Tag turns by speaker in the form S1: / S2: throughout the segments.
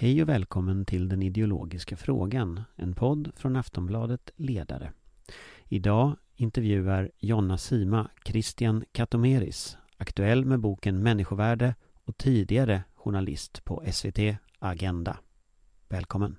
S1: Hej och välkommen till Den ideologiska frågan, en podd från Aftonbladet Ledare. Idag intervjuar Jonna Sima Christian Katomeris, aktuell med boken Människovärde och tidigare journalist på SVT Agenda. Välkommen!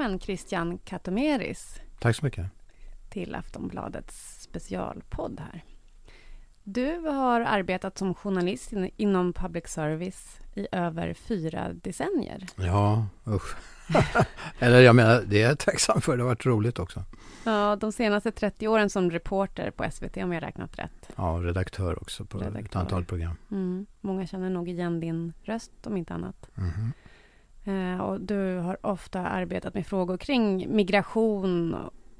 S2: Välkommen Christian Katomeris.
S3: Tack så mycket.
S2: Till Aftonbladets specialpodd här. Du har arbetat som journalist inom public service i över fyra decennier.
S3: Ja, usch. Eller jag menar, det är jag tacksam för. Det har varit roligt också.
S2: Ja, de senaste 30 åren som reporter på SVT om jag räknat rätt.
S3: Ja, redaktör också på redaktör. ett antal program.
S2: Mm. Många känner nog igen din röst om inte annat. Mm. Eh, och du har ofta arbetat med frågor kring migration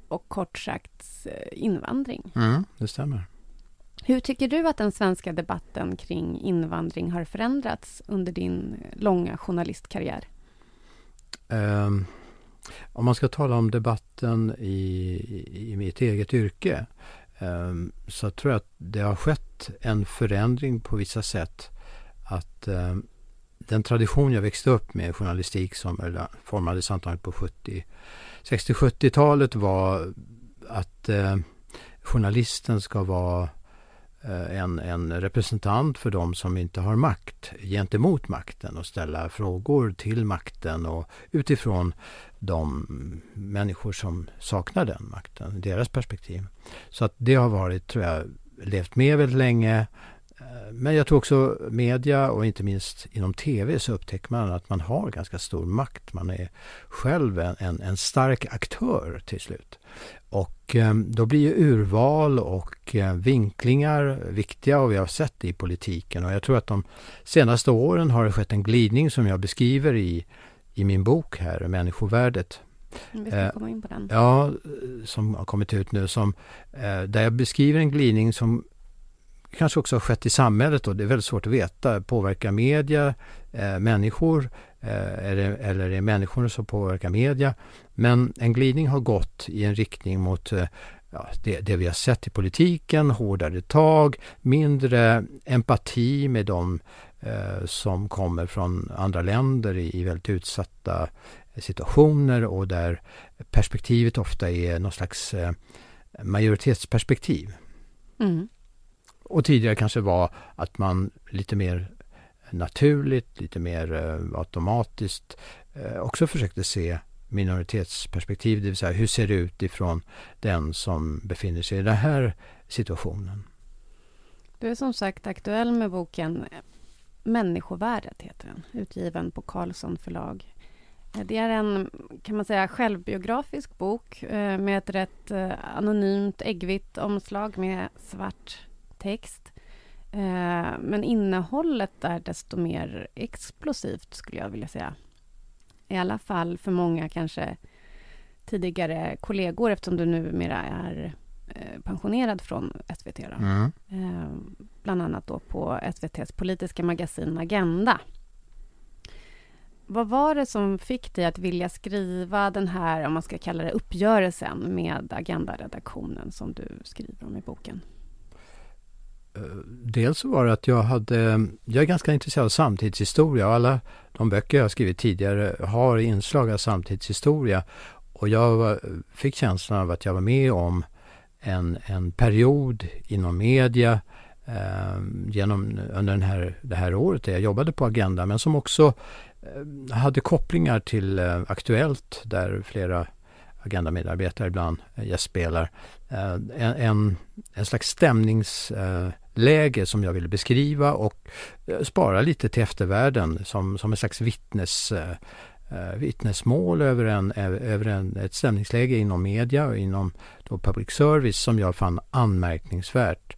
S2: och kort sagt eh, invandring.
S3: Mm, det stämmer.
S2: Hur tycker du att den svenska debatten kring invandring har förändrats under din långa journalistkarriär?
S3: Um, om man ska tala om debatten i, i mitt eget yrke um, så tror jag att det har skett en förändring på vissa sätt. Att um, den tradition jag växte upp med, journalistik som formades antagligen på 70, 60-70-talet var att eh, journalisten ska vara eh, en, en representant för de som inte har makt gentemot makten och ställa frågor till makten och utifrån de människor som saknar den makten, deras perspektiv. Så att det har varit, tror jag, levt med väldigt länge. Eh, men jag tror också media och inte minst inom tv så upptäcker man att man har ganska stor makt. Man är själv en, en, en stark aktör till slut. Och eh, då blir ju urval och eh, vinklingar viktiga och vi har sett det i politiken. Och jag tror att de senaste åren har det skett en glidning som jag beskriver i, i min bok här, Människovärdet.
S2: Vi ska komma in på den.
S3: Ja, som har kommit ut nu. Som, där jag beskriver en glidning som kanske också har skett i samhället och det är väldigt svårt att veta. Påverkar media eh, människor eh, är det, eller är det människor som påverkar media? Men en glidning har gått i en riktning mot eh, ja, det, det, vi har sett i politiken, hårdare tag, mindre empati med de eh, som kommer från andra länder i, i väldigt utsatta situationer och där perspektivet ofta är någon slags eh, majoritetsperspektiv. Mm. Och tidigare kanske var att man lite mer naturligt, lite mer eh, automatiskt eh, också försökte se minoritetsperspektiv, det vill säga hur ser det ut ifrån den som befinner sig i den här situationen.
S2: Du är som sagt aktuell med boken Människovärdet, heter den, utgiven på Carlsson förlag. Eh, det är en, kan man säga, självbiografisk bok med ett rätt anonymt äggvitt omslag med svart text. Eh, men innehållet är desto mer explosivt, skulle jag vilja säga. I alla fall för många kanske tidigare kollegor eftersom du numera är eh, pensionerad från SVT. Mm. Eh, bland annat då på SVTs politiska magasin Agenda. Vad var det som fick dig att vilja skriva den här, om man ska kalla det uppgörelsen med Agenda-redaktionen som du skriver om i boken?
S3: Eh, dels var det att jag hade, jag är ganska intresserad av samtidshistoria och alla de böcker jag skrivit tidigare har inslag av samtidshistoria. Och jag fick känslan av att jag var med om en, en period inom media eh, genom, under den här, det här året där jag jobbade på Agenda men som också eh, hade kopplingar till eh, Aktuellt där flera Agenda-medarbetare ibland eh, gästspelar. Eh, en, en, en slags eh, läge som jag ville beskriva och eh, spara lite till eftervärlden som, som en slags vittnes, eh, eh, vittnesmål över, en, över en, ett stämningsläge inom media och inom då public service som jag fann anmärkningsvärt.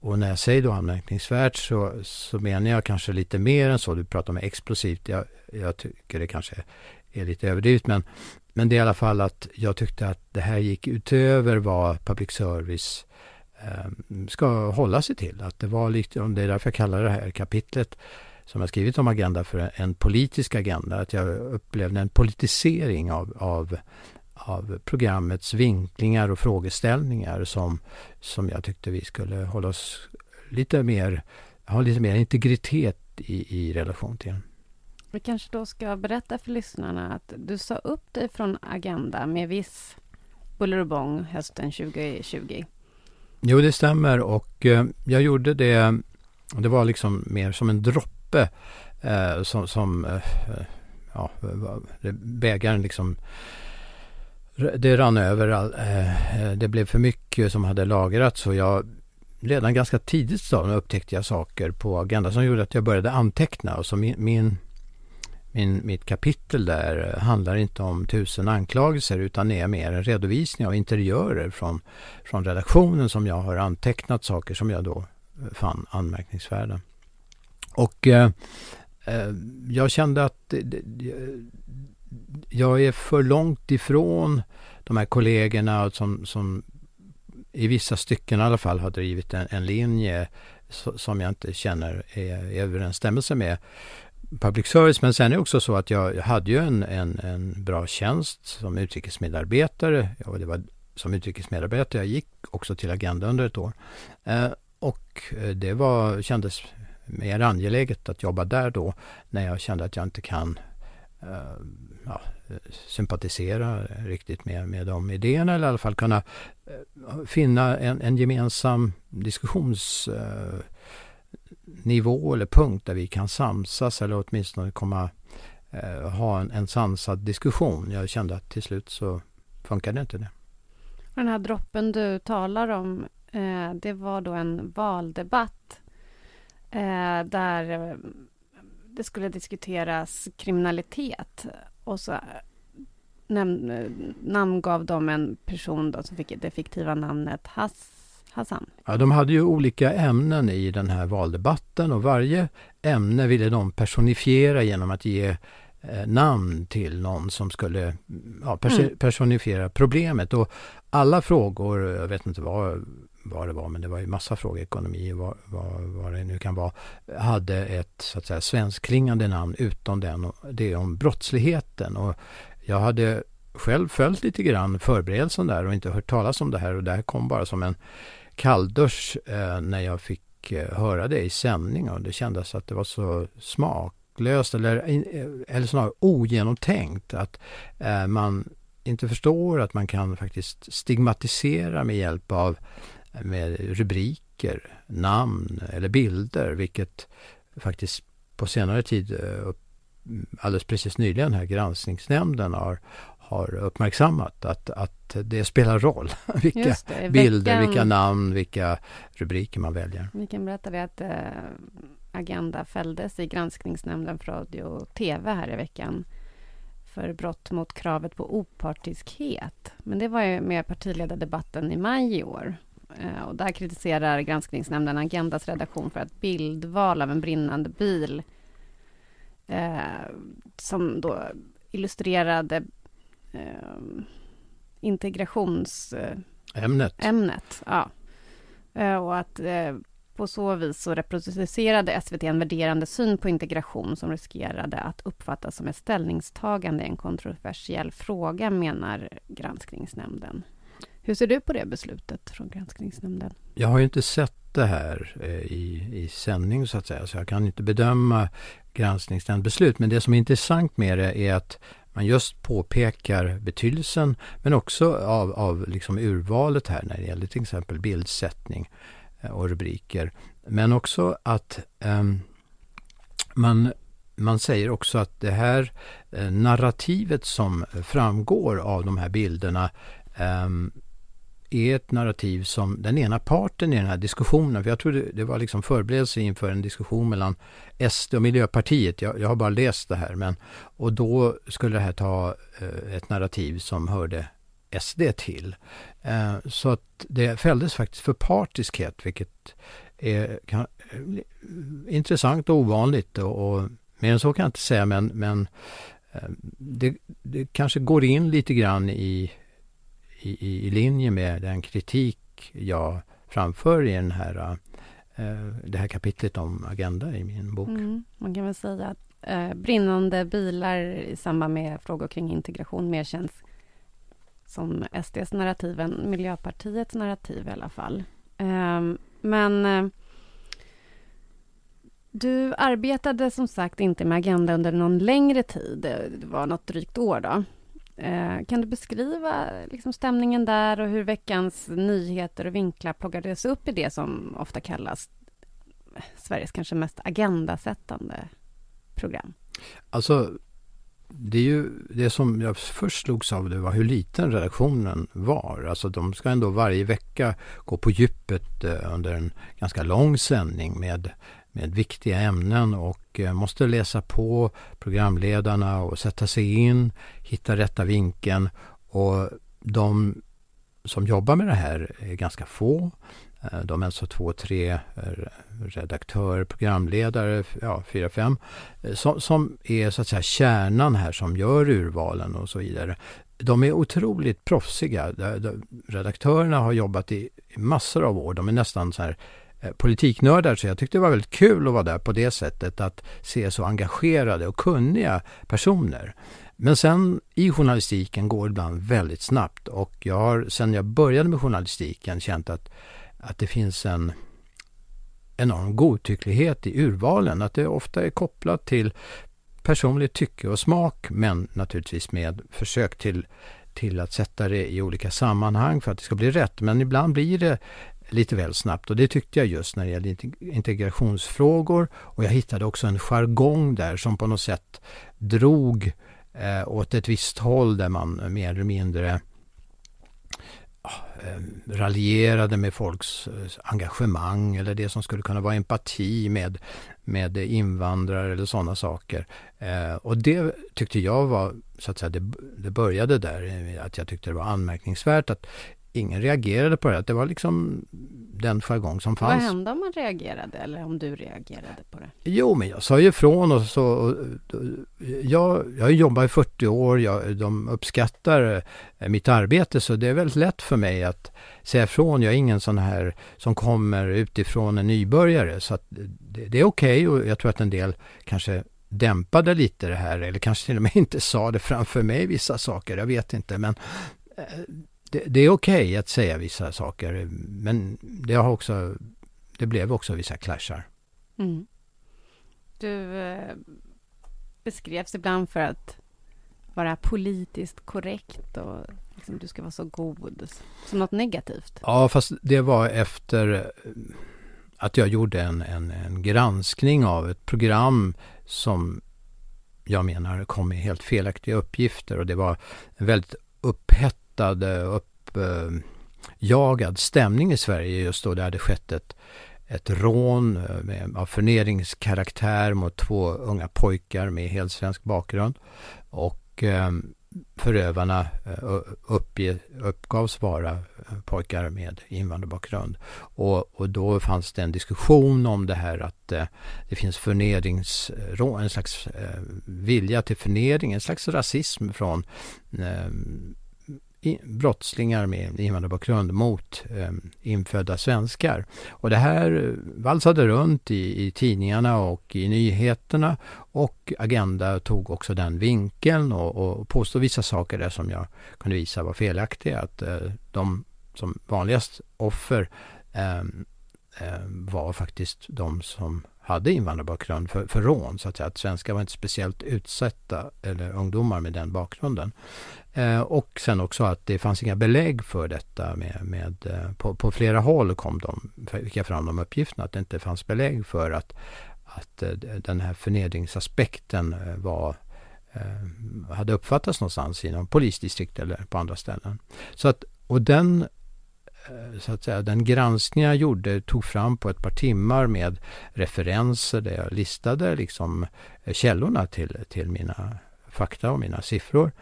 S3: Och när jag säger då anmärkningsvärt så, så menar jag kanske lite mer än så. Du pratar om explosivt. Jag, jag tycker det kanske är lite överdrivet men men det är i alla fall att jag tyckte att det här gick utöver vad public service eh, Eh, ska hålla sig till. Att det var lite, det är därför jag kallar det här kapitlet som jag skrivit om Agenda för en politisk agenda. Att jag upplevde en politisering av, av, av programmets vinklingar och frågeställningar som, som jag tyckte vi skulle hålla oss lite mer, ha lite mer integritet i, i relation till.
S2: Vi kanske då ska berätta för lyssnarna att du sa upp dig från Agenda med viss buller och bång hösten 2020.
S3: Jo, det stämmer och eh, jag gjorde det, det var liksom mer som en droppe eh, som, som eh, ja, bägaren liksom det rann över. All, eh, det blev för mycket som hade lagrats och jag redan ganska tidigt stadium upptäckte jag saker på Agenda som gjorde att jag började anteckna. Och så min, min min, mitt kapitel där eh, handlar inte om tusen anklagelser utan är mer en redovisning av interiörer från, från redaktionen som jag har antecknat saker som jag då eh, fann anmärkningsvärda. Och eh, eh jag kände att jag är för långt ifrån de här kollegorna som, som i vissa stycken i alla fall har drivit en, en linje som jag inte känner är i överensstämmelse med public service. Men sen är det också så att jag, jag hade ju en, en, en bra tjänst som utrikesmedarbetare. Ja, det var som utrikesmedarbetare. Jag gick också till Agenda under ett år. Eh, och eh, det var, kändes mer angeläget att jobba där då när jag kände att jag inte kan eh, ja, sympatisera riktigt med, med de idéerna eller i alla fall kunna eh, finna en, en gemensam diskussions eh, nivå eller punkt där vi kan samsas eller åtminstone komma eh, ha en, en sansad diskussion. Jag kände att till slut så funkade inte det.
S2: Den här droppen du talar om, eh, det var då en valdebatt eh, där eh, det skulle diskuteras kriminalitet och så eh, eh, namngav de en person då som fick det fiktiva namnet Hass Hassan?
S3: Ja, de hade ju olika ämnen i den här valdebatten och varje ämne ville de personifiera genom att ge eh, namn till någon som skulle ja, mm. personifiera problemet. Och alla frågor, jag vet inte vad, vad det var, men det var ju massa frågor, ekonomi, vad, vad, vad det nu kan vara, hade ett så att säga svenskklingande namn utom den, och det om brottsligheten. Och jag hade själv följt lite grann förberedelsen där och inte hört talas om det här och det här kom bara som en kalldusch eh, när jag fick eh, höra det i sändning och det kändes att det var så smaklöst eller, eh, eller snarare ogenomtänkt att eh, man inte förstår att man kan faktiskt stigmatisera med hjälp av med rubriker, namn eller bilder vilket faktiskt på senare tid eh, alldeles precis nyligen här granskningsnämnden har, har uppmärksammat att, att det spelar roll vilka det, bilder, veckan, vilka namn, vilka rubriker man väljer.
S2: Vi kan berätta det att äh, Agenda fälldes i granskningsnämnden för radio och TV här i veckan för brott mot kravet på opartiskhet. Men det var ju med partiledardebatten i maj i år. Äh, och där kritiserar granskningsnämnden Agendas redaktion för att bildval av en brinnande bil äh, som då illustrerade eh, integrationsämnet.
S3: Ämnet.
S2: ja. Eh, och att eh, på så vis så reproducerade SVT en värderande syn på integration som riskerade att uppfattas som ett ställningstagande i en kontroversiell fråga, menar granskningsnämnden. Hur ser du på det beslutet från granskningsnämnden?
S3: Jag har ju inte sett det här eh, i, i sändning så att säga, så jag kan inte bedöma granskningsnämndens beslut. Men det som är intressant med det är att man just påpekar betydelsen men också av, av liksom urvalet här när det gäller till exempel bildsättning eh, och rubriker. Men också att um, man, man säger också att det här eh, narrativet som framgår av de här bilderna um, är ett narrativ som den ena parten i den här diskussionen, för jag tror det, det var liksom förberedelse inför en diskussion mellan SD och Miljöpartiet, jag, jag, har bara läst det här, men och då skulle det här ta eh, ett narrativ som hörde SD till. Eh, så att det fälldes faktiskt för partiskhet, vilket är kan, eh, intressant och ovanligt och, och mer än så kan jag inte säga, men, men eh, det, det, kanske går in lite grann i, i, i linje med den kritik jag framför i den här, eh, det här kapitlet om Agenda i min bok. Mm,
S2: man kan väl säga att eh, brinnande bilar i samband med frågor kring integration mer känns som SDs narrativ än Miljöpartiets narrativ i alla fall. Eh, men eh, du arbetade som sagt inte med Agenda under någon längre tid. Det var något drygt år då. Eh, kan du beskriva liksom, stämningen där och hur veckans nyheter och vinklar plockades upp i det som ofta kallas Sveriges kanske mest agendasättande program?
S3: Alltså, det är ju det som jag först slogs av det var hur liten redaktionen var. Alltså de ska ändå varje vecka gå på djupet eh, under en ganska lång sändning med, med viktiga ämnen och eh, måste läsa på programledarna och sätta sig in, hitta rätta vinkeln. Och de som jobbar med det här är ganska få. Eh, de är alltså två, tre eh, redaktörer, programledare, ja, fyra, fem, som, som är så att säga kärnan här som gör urvalen och så vidare. De är otroligt proffsiga. Redaktörerna har jobbat i massor av år. De är nästan så här Eh, politiknördar så jag tyckte det var väldigt kul att vara där på det sättet att se så engagerade och kunniga personer. Men sen i journalistiken går det ibland väldigt snabbt och jag har sen jag började med journalistiken känt att att det finns en enorm godtycklighet i urvalen. Att det ofta är kopplat till personligt tycke och smak men naturligtvis med försök till, till att sätta det i olika sammanhang för att det ska bli rätt. Men ibland blir det lite väl snabbt och det tyckte jag just när det gällde integrationsfrågor och jag hittade också en jargong där som på något sätt drog eh, åt ett visst håll där man mer eller mindre ah, eh, raljerade med folks eh, engagemang eller det som skulle kunna vara empati med, med invandrare eller sådana saker. Eh, och det tyckte jag var, så att säga, det, det började där, eh, att jag tyckte det var anmärkningsvärt att ingen reagerade på det. Det var liksom den jargong som fanns.
S2: Vad hände om man reagerade eller om du reagerade på det?
S3: Jo, men jag sa ju ifrån och så. Och, jag, jag har jobbat i 40 år. Jag, de uppskattar eh, mitt arbete så det är väldigt lätt för mig att säga ifrån. Jag är ingen sån här som kommer utifrån en nybörjare. Så det, det, är okej okay och jag tror att en del kanske dämpade lite det här eller kanske till och med inte sa det framför mig vissa saker. Jag vet inte men eh, det, det är okej okay att säga vissa saker men det, har också, det blev också vissa clashar. Mm.
S2: Du eh, beskrevs ibland för att vara politiskt korrekt och liksom, du ska vara så god, som något negativt.
S3: Ja, fast det var efter eh, att jag gjorde en, en, en granskning av ett program som jag menar kom med helt felaktiga uppgifter och det var en väldigt upphett upphettad, eh, uppjagad eh, stämning i Sverige just då det hade skett ett, ett rån eh, med, av förnedringskaraktär mot två unga pojkar med helt svensk bakgrund. Och eh, förövarna eh, uppge, uppgavs vara pojkar med invandrarbakgrund. Och, och då fanns det en diskussion om det här att eh, det finns förnedringsrån. en slags eh, vilja till förnedring, en slags rasism från eh, brottslingar med invandrarbakgrund mot eh, infödda svenskar. Och det här eh, valsade runt i, i tidningarna och i nyheterna och Agenda tog också den vinkeln och, och påstod vissa saker där som jag kunde visa var felaktiga. Att eh, de som vanligast offer eh, eh var faktiskt de som hade invandrarbakgrund för, för rån. Så att, säga. att svenskar var inte speciellt utsatta, eller ungdomar med den bakgrunden. Eh, och sen också att det fanns inga belägg för detta. Med, med eh, på, på, flera håll kom de, fick jag fram de uppgifterna, att det inte fanns belägg för att, att eh, den här förnedringsaspekten var hade uppfattats någonstans inom polisdistrikt eller på andra ställen. Så att, och den så att säga, den granskning jag gjorde tog fram på ett par timmar med referenser där jag listade liksom källorna till, till mina fakta och mina siffror.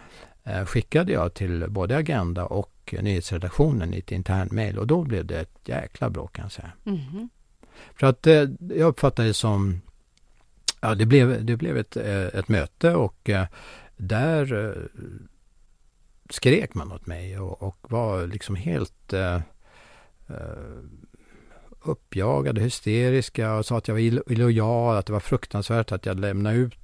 S3: Eh, skickade jag till både Agenda och nyhetsredaktionen i ett internmail och då blev det ett jäkla bråk kan jag säga. Mm. För att eh, jag uppfattade det som Ja, det blev, det blev ett, ett möte och där eh, skrek man åt mig och, och var liksom helt eh, eh, uppjagade, hysteriska och sa att jag var illojal, att det var fruktansvärt att jag lämnade ut eh,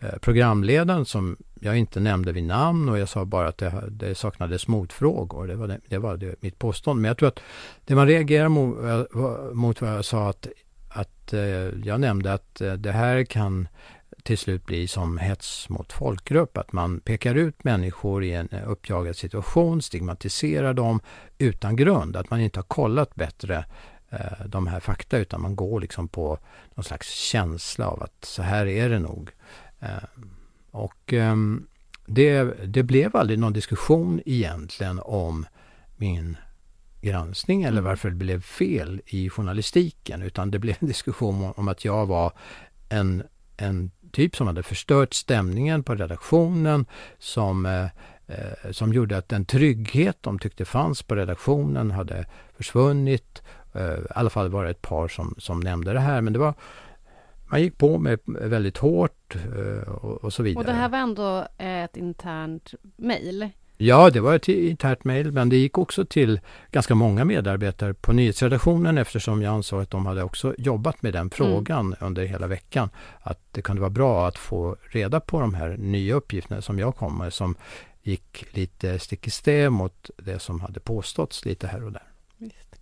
S3: Eh, programledaren som jag inte nämnde vid namn och jag sa bara att det, det saknades motfrågor. Det var, det, det var det, mitt påstående. Men jag tror att det man reagerar mot, eh, mot vad jag sa att, att eh, jag nämnde att det här kan till slut bli som hets mot folkgrupp. Att man pekar ut människor i en uppjagad situation, stigmatiserar dem utan grund. Att man inte har kollat bättre de här fakta utan man går liksom på någon slags känsla av att så här är det nog. Eh, och eh, det, det blev aldrig någon diskussion egentligen om min granskning eller mm. varför det blev fel i journalistiken utan det blev en diskussion om att jag var en, en typ som hade förstört stämningen på redaktionen, som, eh, eh, som gjorde att den trygghet de tyckte fanns på redaktionen hade försvunnit. Eh, I alla fall var det ett par som, som nämnde det här, men det var man gick på med väldigt hårt eh, och, och så vidare.
S2: Och det här var ändå ett internt mejl?
S3: Ja, det var ett internt mejl, men det gick också till ganska många medarbetare på nyhetsredaktionen eftersom jag ansåg att de hade också jobbat med den mm. frågan mm. under hela veckan. Att det kunde vara bra att få reda på de här nya uppgifterna som jag kom med som gick lite stick i stäv mot det som hade påståtts lite här och där.
S2: Visst.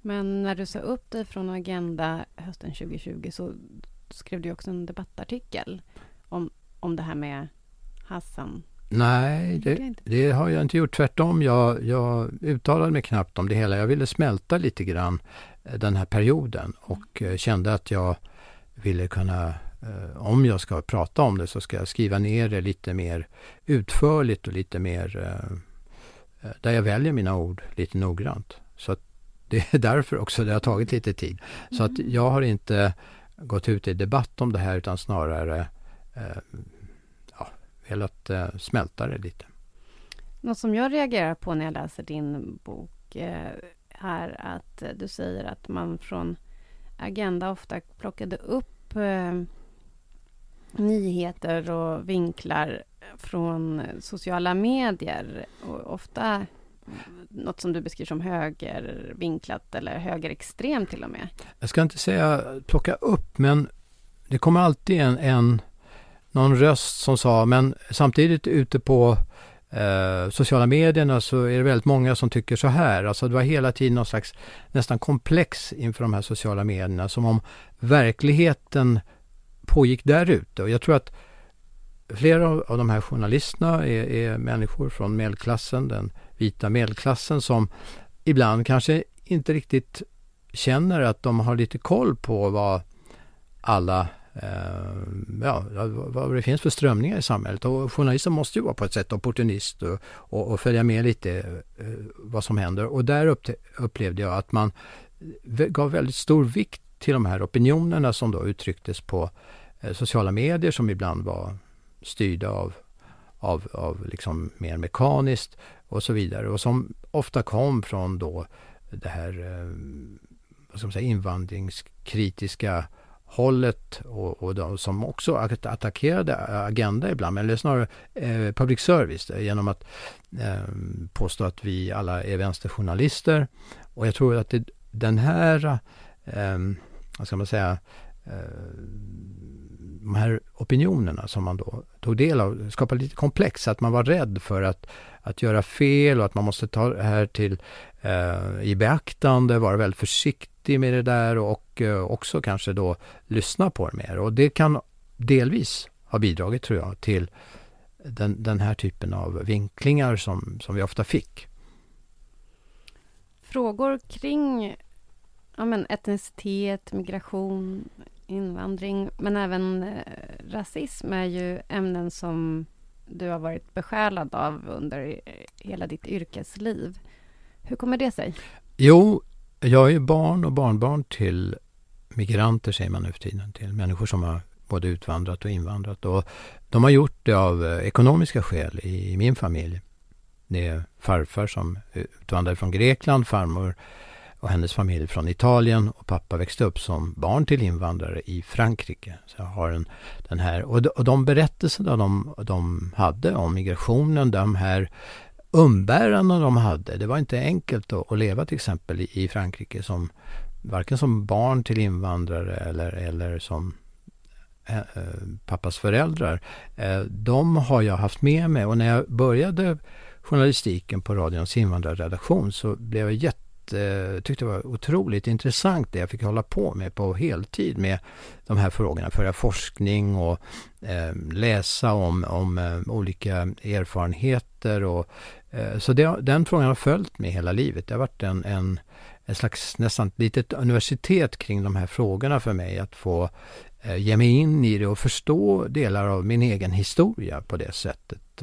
S2: Men när du sa upp dig från Agenda hösten 2020 så skrev du också en debattartikel om, om det här med Hassan
S3: Nej, det, det, har jag inte gjort. Tvärtom, jag, jag uttalade mig knappt om det hela. Jag ville smälta lite grann eh, den här perioden och eh, kände att jag ville kunna, eh, om jag ska prata om det så ska jag skriva ner det lite mer utförligt och lite mer där jag väljer mina ord lite noggrant. Så det är därför också det har tagit lite tid. Så att mm. jag har inte gått ut i debatt om det här utan snarare eh, velat eh, smälta det lite.
S2: Något som jag reagerar på när jag läser din bok eh, är att eh, du säger att man från Agenda ofta plockade upp eh, nyheter och vinklar från sociala medier. Och ofta något som du beskriver som högervinklat eller högerextremt till och med.
S3: Jag ska inte säga plocka upp, men det kommer alltid en, en någon röst som sa, men samtidigt ute på eh, sociala medierna så är det väldigt många som tycker så här. Alltså det var hela tiden någon slags nästan komplex inför de här sociala medierna, som om verkligheten pågick där ute. Och jag tror att flera av de här journalisterna är, är människor från medelklassen, den vita medelklassen, som ibland kanske inte riktigt känner att de har lite koll på vad alla eh, ja, vad det finns för strömningar i samhället. Och journalisten måste ju vara på ett sätt opportunist och, och, och följa med lite eh, vad som händer. Och där upp, upplevde jag att man gav väldigt stor vikt till de här opinionerna som då uttrycktes på eh, sociala medier som ibland var styrda av, av, av liksom mer mekaniskt och så vidare. Och som ofta kom från då det här eh, vad ska man säga, invandringskritiska hållet och, och de som också attackerade Agenda ibland, eller snarare eh, public service eh, genom att eh, påstå att vi alla är vänsterjournalister. Och jag tror att det, den här, eh, vad ska man säga, eh, de här opinionerna som man då tog del av skapade lite komplex, att man var rädd för att, att göra fel och att man måste ta det här till eh, i beaktande, vara väldigt försiktig med det där och eh, också kanske då lyssna på det mer. Och det kan delvis ha bidragit, tror jag, till den, den här typen av vinklingar som, som vi ofta fick.
S2: Frågor kring ja, men etnicitet, migration, invandring, men även eh, rasism är ju ämnen som du har varit besjälad av under eh, hela ditt yrkesliv. Hur kommer det sig?
S3: Jo, jag är barn och barnbarn till migranter, säger man nu för tiden, till människor som har både utvandrat och invandrat. Och de har gjort det av eh, ekonomiska skäl i min familj. Det är farfar som eh, utvandrade från Grekland, farmor och hennes familj från Italien och pappa växte upp som barn till invandrare i Frankrike. Så jag har en, den här, och de, och de berättelserna de, de hade om migrationen, de här umbärandena de hade. Det var inte enkelt att, att leva till exempel i, i Frankrike som varken som barn till invandrare eller, eller som äh, pappas föräldrar. Äh, de har jag haft med mig och när jag började journalistiken på radions invandrarredaktion så blev jag jätte Eh, tyckte det var otroligt intressant det jag fick hålla på med på heltid med de här frågorna. Föra forskning och eh, läsa om, om eh, olika erfarenheter. Och, eh, så det, den frågan har följt mig hela livet. Det har varit en, en, en slags nästan litet universitet kring de här frågorna för mig. Att få eh, ge mig in i det och förstå delar av min egen historia på det sättet.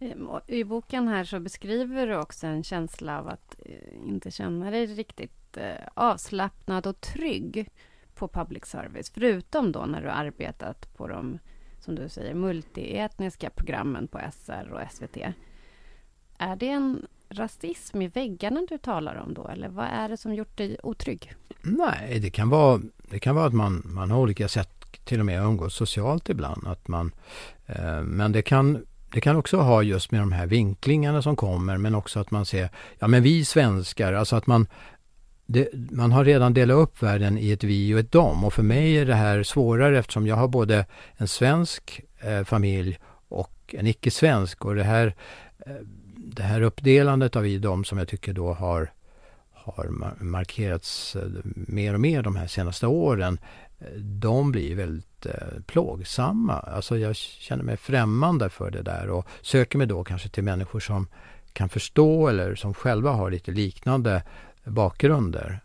S3: Ehm,
S2: I boken här så beskriver du också en känsla av att eh, inte känna dig riktigt eh, avslappnad och trygg på public service. Förutom då när du arbetat på de, som du säger, multietniska programmen på SR och SVT. Är det en rasism i väggarna du talar om då? Eller vad är det som gjort dig otrygg?
S3: Nej, det kan vara, det kan vara att man, man har olika sätt till och med att umgås socialt ibland. Att man, eh, men det kan det kan också ha just med de här vinklingarna som kommer men också att man ser, ja men vi svenskar, alltså att man det, man har redan delat upp världen i ett vi och ett dom och för mig är det här svårare eftersom jag har både en svensk eh, familj och en icke-svensk. Och det här, eh, det här uppdelandet av vi och dom som jag tycker då har, har markerats eh, mer och mer de här senaste åren de blir väldigt eh, plågsamma. Alltså jag känner mig främmande för det där och söker mig då kanske till människor som kan förstå eller som själva har lite liknande bakgrunder.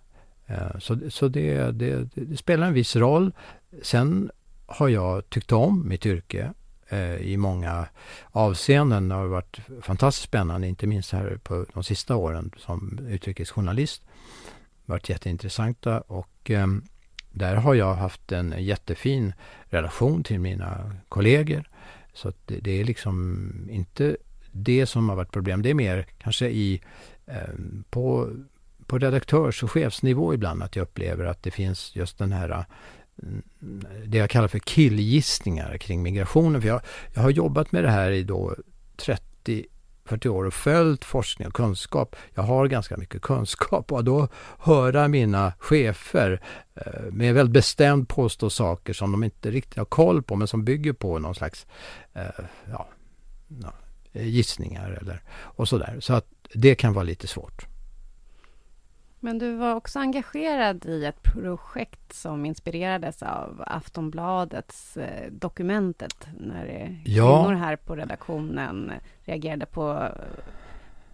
S3: Eh, så så det, det, det, spelar en viss roll. Sen har jag tyckt om mitt yrke eh, i många avseenden. Det har varit fantastiskt spännande, inte minst här på de sista åren som utrikesjournalist. Det har varit jätteintressanta och ehm, där har jag haft en jättefin relation till mina kollegor. Så det, det, är liksom inte det som har varit problem. Det är mer kanske i eh, på, på redaktörs och chefsnivå ibland att jag upplever att det finns just den här mm, det jag kallar för killgissningar kring migrationen. För jag, jag har jobbat med det här i då 30 40 år och följt forskning och kunskap. Jag har ganska mycket kunskap och då höra mina chefer eh, med väldigt bestämt påstå saker som de inte riktigt har koll på men som bygger på någon slags eh, ja, gissningar eller och sådär. Så att det kan vara lite svårt.
S2: Men du var också engagerad i ett projekt som inspirerades av Aftonbladets eh, Dokumentet när ja. kvinnor här på redaktionen reagerade på eh,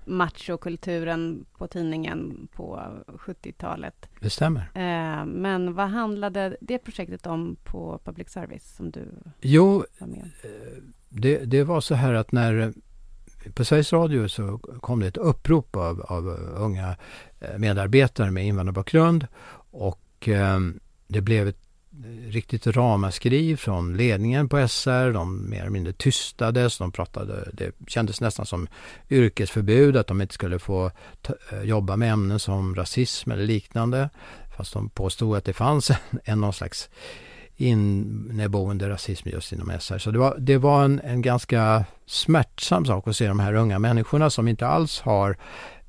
S2: machokulturen på tidningen på 70-talet.
S3: Det stämmer.
S2: Eh, men vad handlade det projektet om på public service som du
S3: jo, var med det, det var så här att när på Sveriges Radio så kom det ett upprop av, av unga eh, medarbetare med invandrarbakgrund och eh, det blev ett riktigt ramaskri från ledningen på SR. De mer eller mindre tystades. De pratade, det kändes nästan som yrkesförbud att de inte skulle få ta, eh, jobba med ämnen som rasism eller liknande. Fast de påstod att det fanns en, en någon slags inneboende rasism just inom SR. Så det var, det var en, en ganska smärtsam sak att se de här unga människorna som inte alls har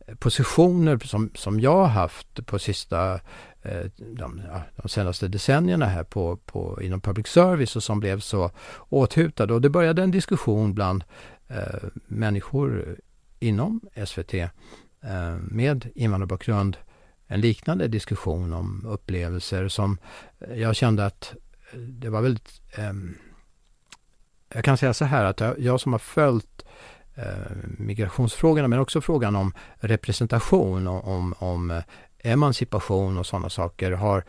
S3: eh, positioner som, som jag har haft på sista eh, de, de, senaste decennierna här på, på, inom public service och som blev så åthutade. Och det började en diskussion bland eh, människor inom SVT eh, med invandrarbakgrund en liknande diskussion om upplevelser som eh, jag kände att det var väldigt... Eh, jag kan säga så här att jag, jag som har följt eh, migrationsfrågorna men också frågan om representation och om, om eh, emancipation och sådana saker har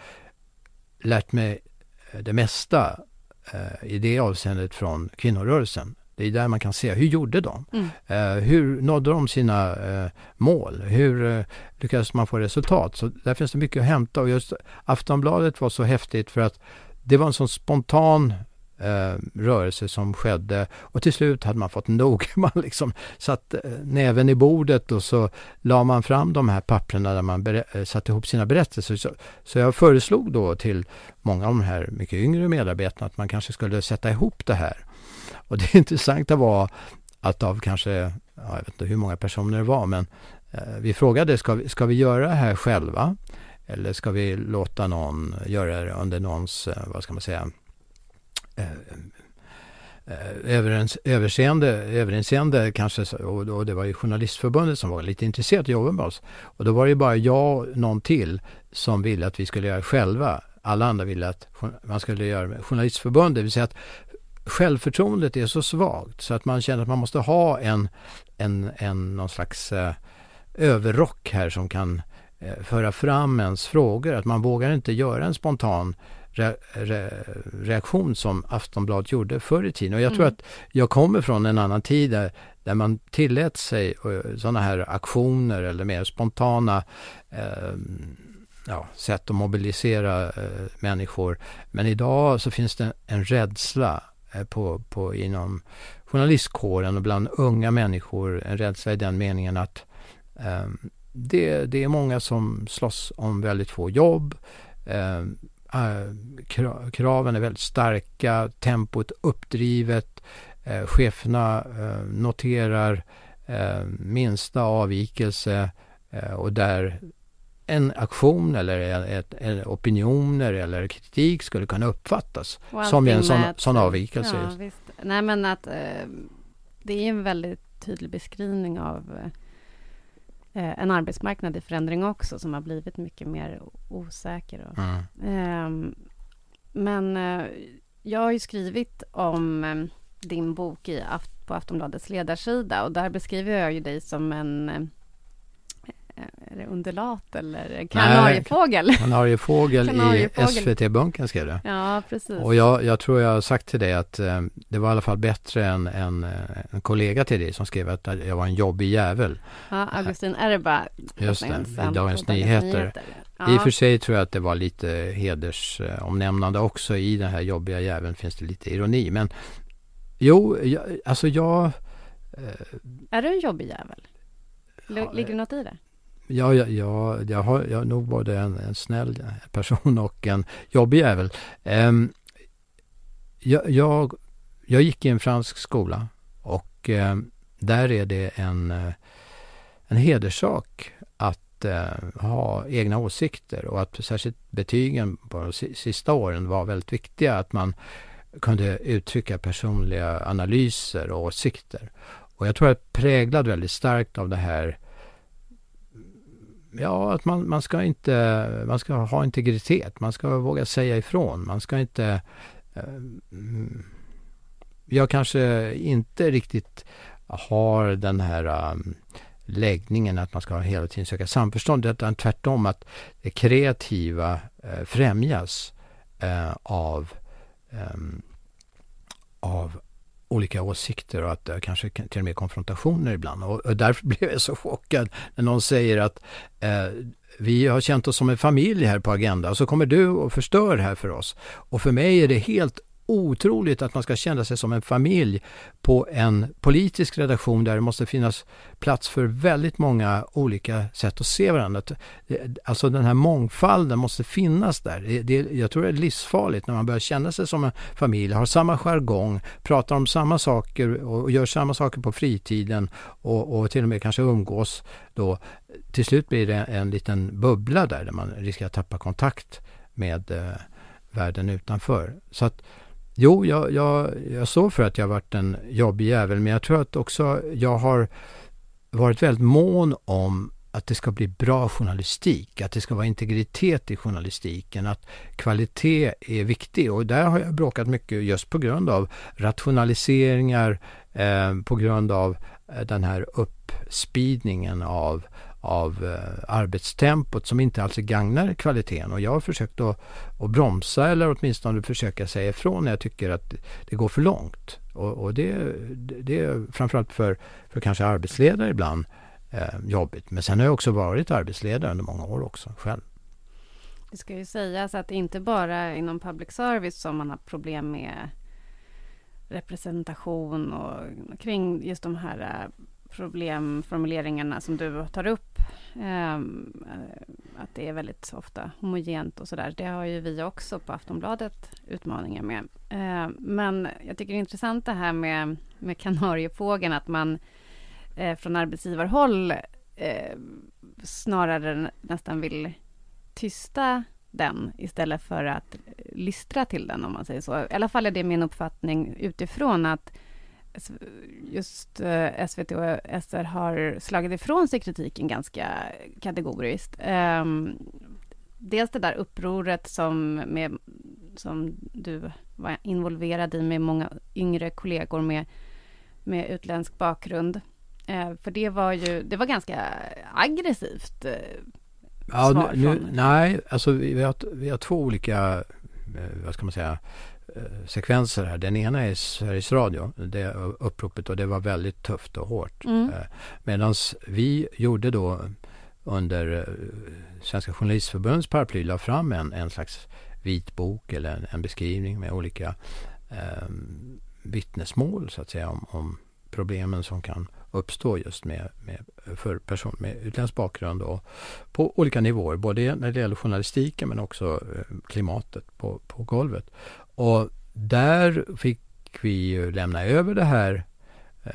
S3: lärt mig det mesta eh, i det avseendet från kvinnorörelsen. Det är där man kan se, hur gjorde de? Mm. Eh, hur nådde de sina eh, mål? Hur eh, lyckades man få resultat? Så där finns det mycket att hämta och just Aftonbladet var så häftigt för att det var en sån spontan eh, rörelse som skedde och till slut hade man fått nog. Man liksom satt eh, näven i bordet och så la man fram de här papperna där man eh, satte ihop sina berättelser. Så, så jag föreslog då till många av de här mycket yngre medarbetarna att man kanske skulle sätta ihop det här. Och det intressanta var att av kanske, ja, jag vet inte hur många personer det var, men eh, vi frågade, ska vi, ska vi göra det här själva? Eller ska vi låta någon göra det under någons, eh, vad ska man säga, eh, eh, överens, överseende, överinseende kanske, och, och det var ju Journalistförbundet som var lite intresserat att jobba med oss. Och då var det bara jag och någon till som ville att vi skulle göra det själva. Alla andra ville att man skulle göra det med Journalistförbundet, det vill säga att självförtroendet är så svagt så att man känner att man måste ha en, en, en någon slags eh, överrock här som kan eh, föra fram ens frågor. Att man vågar inte göra en spontan re, re, reaktion som Aftonbladet gjorde förr i tiden. Och jag mm. tror att jag kommer från en annan tid där, där man tillät sig uh, sådana här aktioner eller mer spontana uh, ja, sätt att mobilisera uh, människor. Men idag så finns det en rädsla på, på, inom journalistkåren och bland unga människor, en rädsla i den meningen att det, det är många som slåss om väldigt få jobb. Eh, kraven är väldigt starka, tempot uppdrivet, eh, cheferna eh, noterar minsta avvikelse och där en aktion eller ett, en opinioner eller kritik skulle kunna uppfattas som en sån, sån avvikelse. Ja,
S2: Nej men att det är en väldigt tydlig beskrivning av eh, en arbetsmarknad i förändring också som har blivit mycket mer osäker. Och, mm. eh, men eh, jag har ju skrivit om eh, din bok i, på Aftonbladets ledarsida och där beskriver jag ju dig som en eh, Eh, är det undulat eller kanariefågel?
S3: kanariefågel, kanariefågel. i SVT-bunken skrev
S2: du. Ja, precis.
S3: Och jag, jag, tror jag har sagt till dig att eh, det var i alla fall bättre än en, en kollega till dig som skrev att jag var en jobbig jävel.
S2: Ja, Augustin Erba.
S3: Just det, i Dagens Nyheter. Nyheter. Ja. I och för sig tror jag att det var lite hedersomnämnande också. I den här jobbiga jäveln finns det lite ironi. Men jo, jag, alltså jag...
S2: Eh, är du en jobbig jävel? Ligger det något i det?
S3: Ja, ja, ja, jag har, jag, nog både en, en snäll person och en jobbig jävel. Um, jag, jag, jag, gick i en fransk skola och um, där är det en, eh, en hederssak att uh, ha egna åsikter och att särskilt betygen på de sista åren var väldigt viktiga. Att man kunde uttrycka personliga analyser och åsikter. Och jag tror att jag präglad väldigt starkt av det här ja, att man, man ska inte, man ska ha integritet, man ska våga säga ifrån, man ska inte eh, jag kanske inte riktigt har den här um, läggningen att man ska hela tiden söka samförstånd, utan tvärtom att det kreativa eh, främjas eh, av, av olika åsikter och att det kanske till och med konfrontationer ibland. Och, och därför blev jag så chockad när någon säger att eh, vi har känt oss som en familj här på Agenda och så kommer du och förstör här för oss. Och för mig är det helt otroligt att man ska känna sig som en familj på en politisk redaktion där det måste finnas plats för väldigt många olika sätt att se varandra. Eh, alltså den här mångfalden måste finnas där. Det, det, jag tror det är livsfarligt när man börjar känna sig som en familj, har samma jargong, pratar om samma saker och gör samma saker på fritiden och, och till och med kanske umgås då. Till slut blir det en liten bubbla där, där man riskerar att tappa kontakt med eh, världen utanför. Så att Jo, jag, jag, jag står för att jag varit en jobbig jävel, men jag tror att också jag har varit väldigt mån om att det ska bli bra journalistik, att det ska vara integritet i journalistiken, att kvalitet är viktig. Och där har jag bråkat mycket just på grund av rationaliseringar, eh, på grund av eh, den här uppspidningen av av eh, arbetstempot som inte alls gagnar kvaliteten. Och jag har försökt att, att bromsa eller åtminstone försöka säga ifrån när jag tycker att det går för långt. Och, och det, det är framförallt för, för kanske arbetsledare ibland eh, jobbigt. Men sen har jag också varit arbetsledare under många år också själv.
S2: Det ska ju sägas att det inte bara inom public service som man har problem med representation och kring just de här eh, problemformuleringarna som du tar upp. Ehm, eh, att det är väldigt ofta homogent och sådär. Det har ju vi också på Aftonbladet utmaningar med. Eh, men jag tycker det är intressant det här med, med kanariefågeln, att man eh, från arbetsgivarhåll eh, snarare nästan vill tysta den istället för att lystra till den, om man säger så. I alla fall är det min uppfattning utifrån att just eh, SVT och SR har slagit ifrån sig kritiken ganska kategoriskt. Um, dels det där upproret som, med, som du var involverad i med många yngre kollegor med, med utländsk bakgrund. Uh, för det var ju, det var ganska aggressivt. Uh,
S3: ja, nu, nej, alltså vi har, vi har två olika, vad ska man säga, Eh, sekvenser här. Den ena är Sveriges Radio, det uppropet och det var väldigt tufft och hårt. Mm. Eh, Medan vi gjorde då under eh, Svenska Journalistförbundets paraply la fram en, en slags vitbok eller en, en beskrivning med olika eh, vittnesmål så att säga om, om problemen som kan uppstå just med, med, för personer med utländsk bakgrund och på olika nivåer, både när det gäller journalistiken men också klimatet på, på golvet. Och där fick vi lämna över det här eh,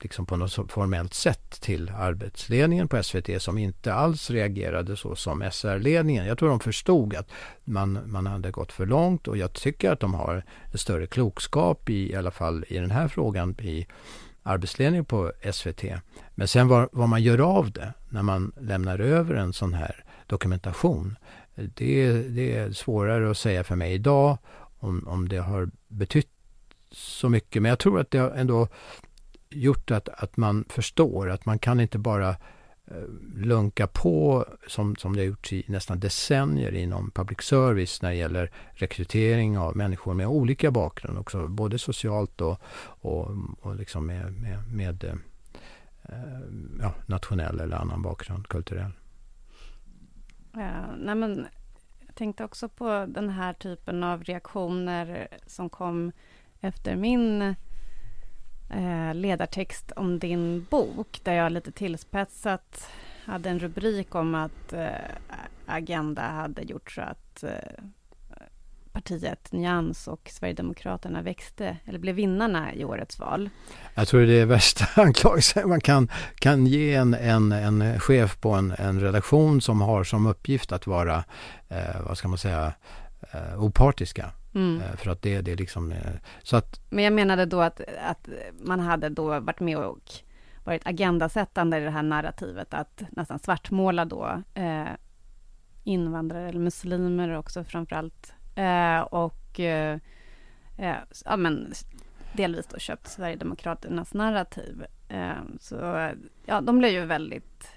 S3: liksom på något formellt sätt till arbetsledningen på SVT som inte alls reagerade så som SR-ledningen. Jag tror de förstod att man, man hade gått för långt och jag tycker att de har en större klokskap i, i alla fall i den här frågan i arbetsledningen på SVT. Men sen vad, vad man gör av det när man lämnar över en sån här dokumentation det, det är svårare att säga för mig idag om, om det har betytt så mycket. Men jag tror att det har ändå gjort att, att man förstår att man kan inte bara eh, lunka på som, som det har gjorts i nästan decennier inom public service när det gäller rekrytering av människor med olika bakgrund också, både socialt och, och, och liksom med, med, med eh, ja, nationell eller annan bakgrund, kulturell.
S2: Ja, nej men tänkte också på den här typen av reaktioner som kom efter min eh, ledartext om din bok, där jag lite tillspetsat hade en rubrik om att eh, Agenda hade gjort så att eh, partiet Nyans och Sverigedemokraterna växte, eller blev vinnarna i årets val.
S3: Jag tror det är värsta anklagelsen man kan, kan ge en, en, en chef på en, en redaktion som har som uppgift att vara, eh, vad ska man säga, eh, opartiska. Mm. Eh, för att det, det är liksom, eh, så att...
S2: Men jag menade då att, att man hade då varit med och varit agendasättande i det här narrativet, att nästan svartmåla då eh, invandrare eller muslimer också framförallt Eh, och eh, eh ja, men, delvis då köpt Sverigedemokraternas narrativ. Eh, så ja, de blev ju väldigt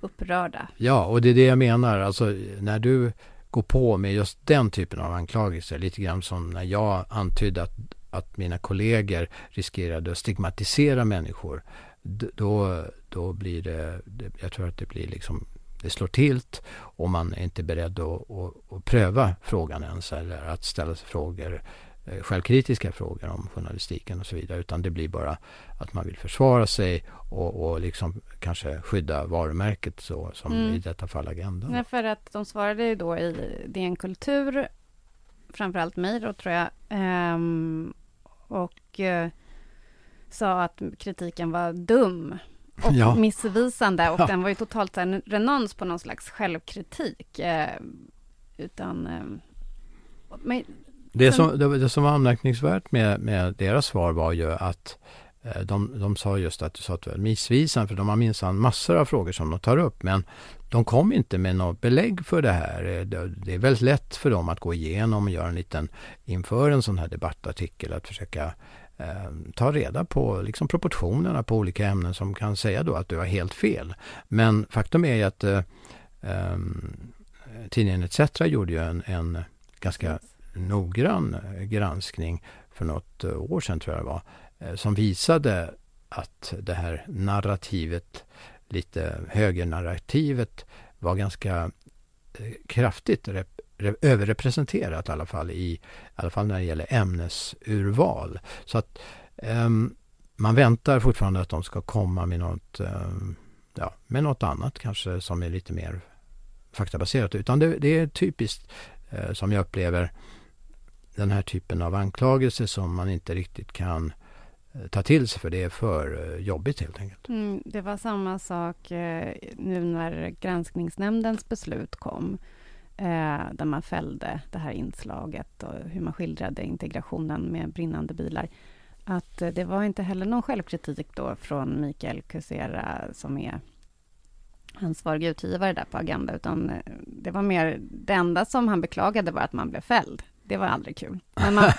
S2: upprörda.
S3: Ja, och det är det jag menar. Alltså när du går på med just den typen av anklagelser, lite grann som när jag antydde att, att mina kollegor riskerade att stigmatisera människor. Då, då blir det, jag tror att det blir liksom det slår tilt och man är inte beredd att, att, att pröva frågan ens eller att ställa sig frågor eh, självkritiska frågor om journalistiken och så vidare utan det blir bara att man vill försvara sig och, och liksom kanske skydda varumärket så som mm. i detta fall Agenda.
S2: Ja, för att de svarade ju då i DN Kultur, framförallt mig då tror jag, ehm, och eh, sa att kritiken var dum och ja. missvisande och ja. den var ju totalt en renons på någon slags självkritik. Eh, utan... Eh,
S3: men, det, som, det, det, som var anmärkningsvärt med, med deras svar var ju att eh, de, de sa just att du sa att det var missvisande för de har minsann massor av frågor som de tar upp men de kom inte med något belägg för det här. Eh, det, är väldigt lätt för dem att gå igenom och göra en liten inför en sån här debattartikel att försöka Eh, ta reda på liksom proportionerna på olika ämnen som kan säga då att du har helt fel. Men faktum är ju att eh, eh, tidningen ETC gjorde ju en, en ganska noggrann granskning för något eh, år sedan tror jag det var, eh, som visade att det här narrativet, lite högernarrativet, var ganska kraftigt rep överrepresenterat i alla fall i, i alla fall när det gäller ämnesurval. Så att um, man väntar fortfarande att de ska komma med något, um, ja, med något annat kanske som är lite mer faktabaserat. Utan det, det är typiskt uh, som jag upplever den här typen av anklagelser som man inte riktigt kan eh, ta till sig för det är för eh, jobbigt helt enkelt.
S2: Mm, det var samma sak nu när granskningsnämndens beslut kom eh, där man fällde det här inslaget och hur man skildrade integrationen med brinnande bilar. Att eh, det var inte heller någon självkritik då från Mikael Kusera som är ansvarig utgivare där på Agenda, utan eh, det var mer, det enda som han beklagade var att man blev fälld. Det var aldrig kul. Man,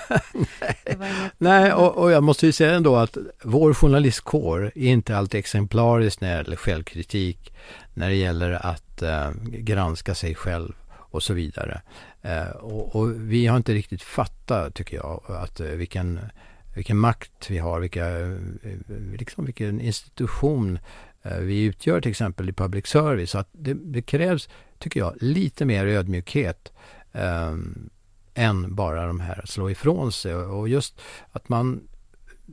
S3: Nej, Nej och, och, jag måste ju säga ändå att vår journalistkår är inte alltid exemplarisk när det gäller självkritik, när det gäller att uh, granska sig själv och så vidare. Eh, och, och, vi har inte riktigt fattat, tycker jag, att eh, vilken, vilken makt vi har, vilka, eh, liksom vilken institution vi utgör till exempel i public service. Att det, det krävs, tycker jag, lite mer ödmjukhet eh, än bara de här slå ifrån sig. Och just att man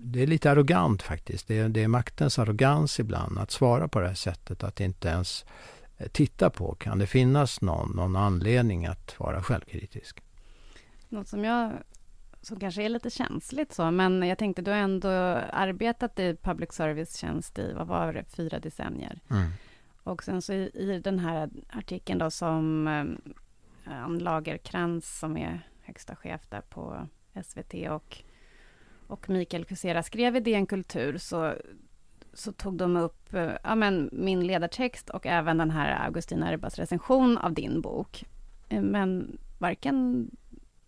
S3: det är lite arrogant faktiskt. Det är, det är maktens arrogans ibland att svara på det här sättet. Att inte ens titta på? Kan det finnas någon, någon anledning att vara självkritisk?
S2: Något som jag som kanske är lite känsligt så, men jag tänkte du har ändå arbetat i public service-tjänst i, vad var det, fyra decennier. Mm. Och sen så i, i, den här artikeln då som eh, Ann Lagerkrans som är högsta chef där på SVT och, och Mikael Kusera skrev i DN Kultur så så tog de upp eh, ja, men min ledartext och även den här Augustina Erbas recension av din bok. Eh, men varken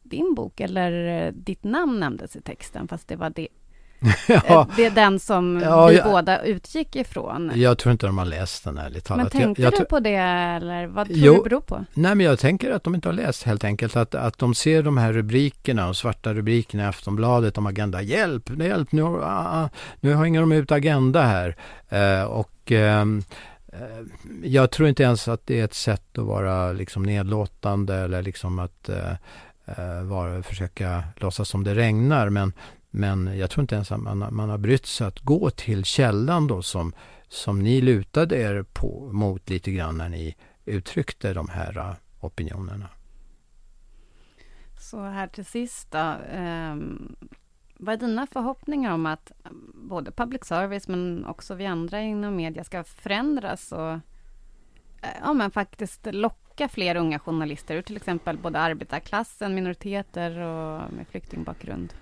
S2: din bok eller eh, ditt namn nämndes i texten, fast det var det, ja. Det är den som ja, vi jag, båda utgick ifrån.
S3: Jag tror inte de har läst den ärligt talat.
S2: Men tänkte jag, jag, du på det eller vad tror jo, du beror på?
S3: Nej men jag tänker att de inte har läst helt enkelt. Att, att de ser de här rubrikerna, de svarta rubrikerna i Aftonbladet om Agenda. Hjälp, hjälp, nu, ah, ah nu hänger de ut Agenda här. Uh, och uh, jag tror inte ens att det är ett sätt att vara liksom nedlåtande eller liksom att uh, vara, försöka låtsas som det regnar. Men men jag tror inte ens att man, man har brytt sig att gå till källan då som, som ni lutade er på, mot lite grann när ni uttryckte de här äh, opinionerna.
S2: Så här till sist då. Um, vad är dina förhoppningar om att äh, både public service men också vi andra inom media ska förändras och äh, ja, men faktiskt locka fler unga journalister ur till exempel både arbetarklassen, minoriteter och med flyktingbakgrund?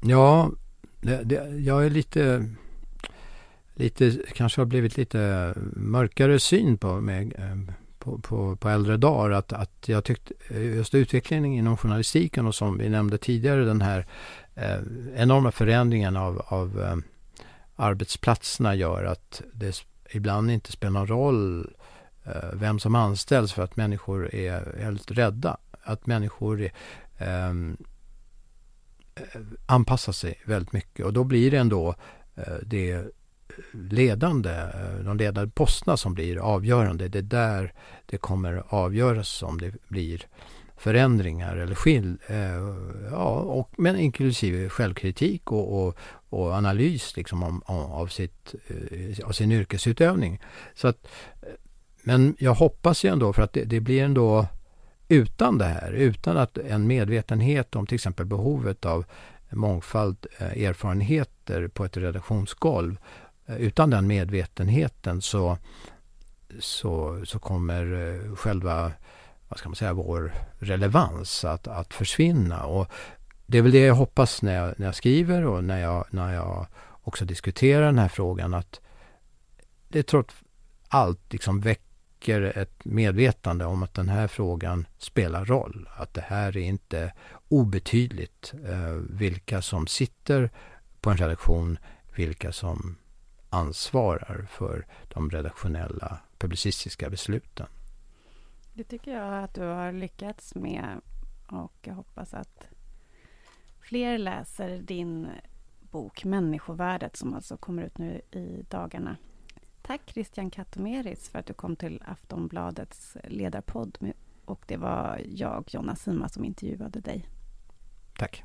S3: Ja, det, det, jag är lite, lite, kanske har blivit lite mörkare syn på, med, eh, på, på, på äldre dagar. Att, att jag tyckte eh, just utvecklingen inom journalistiken och som vi nämnde tidigare den här eh, enorma förändringen av, av eh, arbetsplatserna gör att det ibland inte spelar någon roll eh, vem som anställs för att människor är helt rädda. Att människor är, Eh, Eh, anpassa sig väldigt mycket och då blir det ändå eh, det ledande, eh, de ledande posterna som blir avgörande. Det är där det kommer avgöras om det blir förändringar eller skil, ja, och, men inklusive självkritik och, och, och analys liksom om, av, sitt, av sin yrkesutövning. Så att, men jag hoppas ju ändå för att det, det blir ändå utan det här, utan att en medvetenhet om till exempel behovet av mångfald eh, erfarenheter på ett redaktionsgolv. Eh, utan den medvetenheten så, så, så kommer eh, själva vad ska man säga, vår relevans att, att försvinna. Och det är väl det jag hoppas när jag, när jag skriver och när jag, när jag också diskuterar den här frågan att det trots allt liksom väcker väcker ett medvetande om att den här frågan spelar roll. Att det här är inte obetydligt eh, vilka som sitter på en redaktion, vilka som ansvarar för de redaktionella publicistiska besluten.
S2: Det tycker jag att du har lyckats med och jag hoppas att fler läser din bok Människovärdet som alltså kommer ut nu i dagarna. Tack Christian Katomeris för att du kom till Aftonbladets ledarpodd och det var jag, Jonna Sima, som intervjuade dig.
S3: Tack.